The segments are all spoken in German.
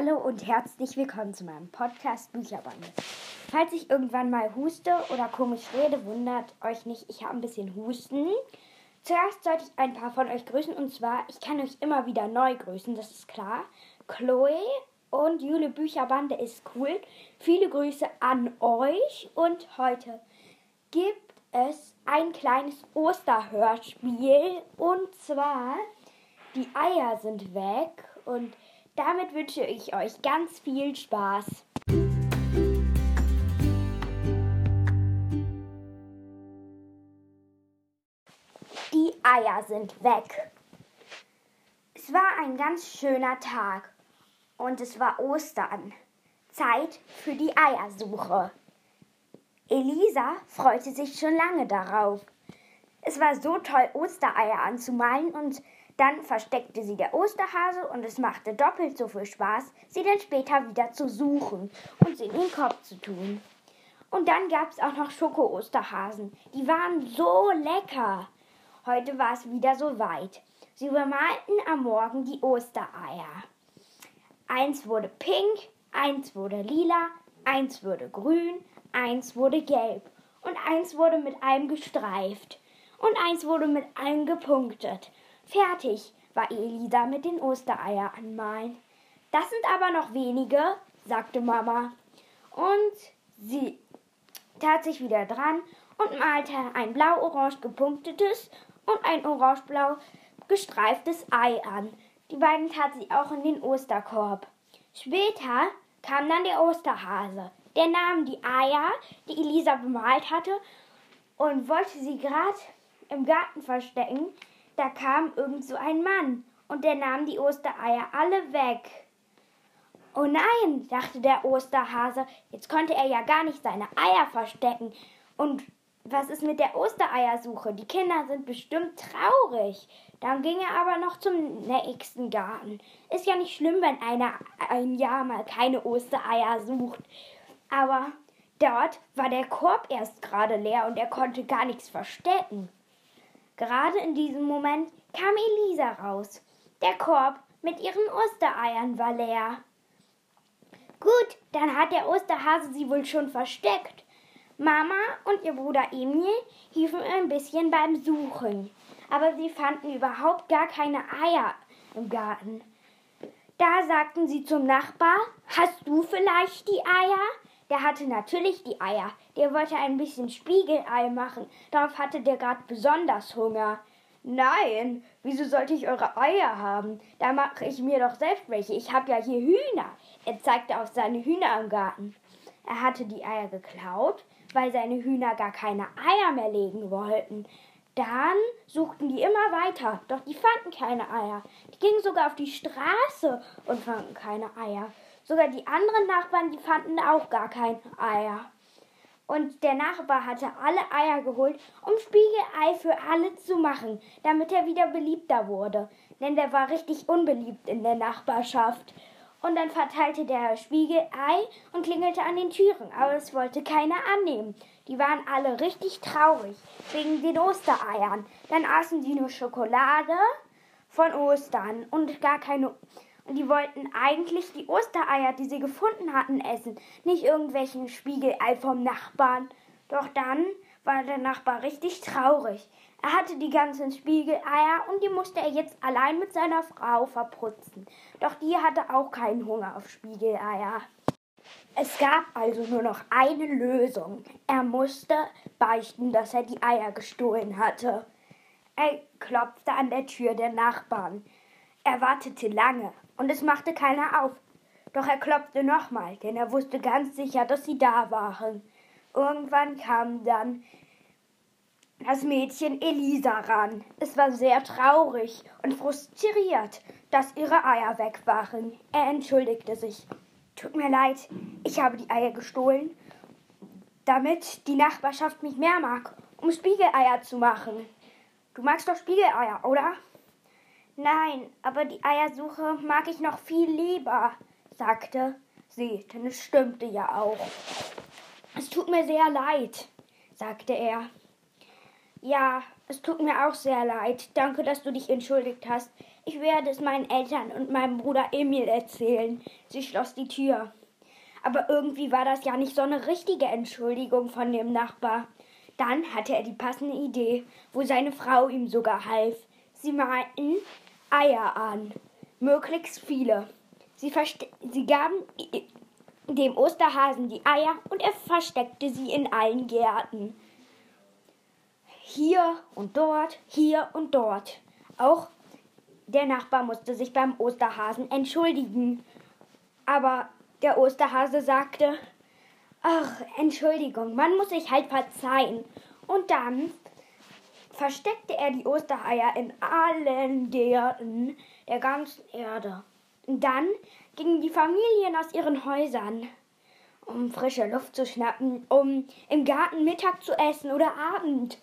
Hallo und herzlich willkommen zu meinem Podcast Bücherbande. Falls ich irgendwann mal huste oder komisch rede, wundert euch nicht, ich habe ein bisschen Husten. Zuerst sollte ich ein paar von euch grüßen und zwar, ich kann euch immer wieder neu grüßen, das ist klar. Chloe und Jule Bücherbande ist cool. Viele Grüße an euch und heute gibt es ein kleines Osterhörspiel und zwar die Eier sind weg und damit wünsche ich euch ganz viel Spaß. Die Eier sind weg. Es war ein ganz schöner Tag und es war Ostern. Zeit für die Eiersuche. Elisa freute sich schon lange darauf. Es war so toll, Ostereier anzumalen und dann versteckte sie der Osterhase und es machte doppelt so viel Spaß, sie dann später wieder zu suchen und sie in den Kopf zu tun. Und dann gab es auch noch Schoko-Osterhasen. Die waren so lecker. Heute war es wieder so weit. Sie übermalten am Morgen die Ostereier. Eins wurde pink, eins wurde lila, eins wurde grün, eins wurde gelb und eins wurde mit einem gestreift und eins wurde mit einem gepunktet. Fertig war Elisa mit den Ostereier anmalen. Das sind aber noch wenige, sagte Mama. Und sie tat sich wieder dran und malte ein blau-orange gepunktetes und ein orange-blau gestreiftes Ei an. Die beiden tat sie auch in den Osterkorb. Später kam dann der Osterhase. Der nahm die Eier, die Elisa bemalt hatte, und wollte sie gerade im Garten verstecken, da kam irgend so ein Mann und der nahm die Ostereier alle weg. Oh nein, dachte der Osterhase, jetzt konnte er ja gar nicht seine Eier verstecken. Und was ist mit der Ostereiersuche? Die Kinder sind bestimmt traurig. Dann ging er aber noch zum nächsten Garten. Ist ja nicht schlimm, wenn einer ein Jahr mal keine Ostereier sucht. Aber dort war der Korb erst gerade leer und er konnte gar nichts verstecken. Gerade in diesem Moment kam Elisa raus. Der Korb mit ihren Ostereiern war leer. Gut, dann hat der Osterhase sie wohl schon versteckt. Mama und ihr Bruder Emil hiefen ein bisschen beim Suchen, aber sie fanden überhaupt gar keine Eier im Garten. Da sagten sie zum Nachbar, hast du vielleicht die Eier? Der hatte natürlich die Eier. Der wollte ein bisschen Spiegelei machen. Darauf hatte der gerade besonders Hunger. Nein, wieso sollte ich eure Eier haben? Da mache ich mir doch selbst welche. Ich habe ja hier Hühner. Er zeigte auf seine Hühner im Garten. Er hatte die Eier geklaut, weil seine Hühner gar keine Eier mehr legen wollten. Dann suchten die immer weiter, doch die fanden keine Eier. Die gingen sogar auf die Straße und fanden keine Eier. Sogar die anderen Nachbarn, die fanden auch gar kein Eier. Und der Nachbar hatte alle Eier geholt, um Spiegelei für alle zu machen, damit er wieder beliebter wurde. Denn der war richtig unbeliebt in der Nachbarschaft. Und dann verteilte der Spiegelei und klingelte an den Türen, aber es wollte keiner annehmen. Die waren alle richtig traurig wegen den Ostereiern. Dann aßen sie nur Schokolade von Ostern und gar keine die wollten eigentlich die Ostereier, die sie gefunden hatten, essen, nicht irgendwelchen Spiegelei vom Nachbarn. Doch dann war der Nachbar richtig traurig. Er hatte die ganzen Spiegeleier und die musste er jetzt allein mit seiner Frau verputzen. Doch die hatte auch keinen Hunger auf Spiegeleier. Es gab also nur noch eine Lösung. Er musste beichten, dass er die Eier gestohlen hatte. Er klopfte an der Tür der Nachbarn. Er wartete lange, und es machte keiner auf. Doch er klopfte nochmal, denn er wusste ganz sicher, dass sie da waren. Irgendwann kam dann das Mädchen Elisa ran. Es war sehr traurig und frustriert, dass ihre Eier weg waren. Er entschuldigte sich. Tut mir leid, ich habe die Eier gestohlen, damit die Nachbarschaft mich mehr mag, um Spiegeleier zu machen. Du magst doch Spiegeleier, oder? Nein, aber die Eiersuche mag ich noch viel lieber, sagte sie, denn es stimmte ja auch. Es tut mir sehr leid, sagte er. Ja, es tut mir auch sehr leid. Danke, dass du dich entschuldigt hast. Ich werde es meinen Eltern und meinem Bruder Emil erzählen. Sie schloss die Tür. Aber irgendwie war das ja nicht so eine richtige Entschuldigung von dem Nachbar. Dann hatte er die passende Idee, wo seine Frau ihm sogar half. Sie malten Eier an, möglichst viele. Sie, sie gaben dem Osterhasen die Eier und er versteckte sie in allen Gärten. Hier und dort, hier und dort. Auch der Nachbar musste sich beim Osterhasen entschuldigen. Aber der Osterhase sagte, ach, Entschuldigung, man muss sich halt verzeihen. Und dann versteckte er die Ostereier in allen Gärten der ganzen Erde. Dann gingen die Familien aus ihren Häusern, um frische Luft zu schnappen, um im Garten Mittag zu essen oder Abend.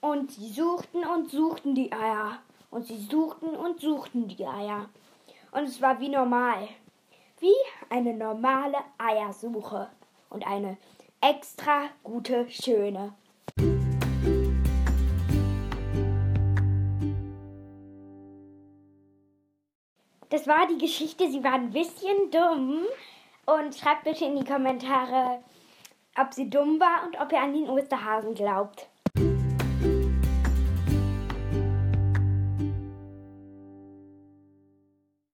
Und sie suchten und suchten die Eier. Und sie suchten und suchten die Eier. Und es war wie normal. Wie eine normale Eiersuche. Und eine extra gute, schöne. Das war die Geschichte. Sie war ein bisschen dumm. Und schreibt bitte in die Kommentare, ob sie dumm war und ob ihr an den Osterhasen glaubt.